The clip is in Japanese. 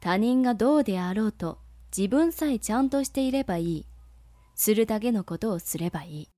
他人がどうであろうと自分さえちゃんとしていればいい。するだけのことをすればいい。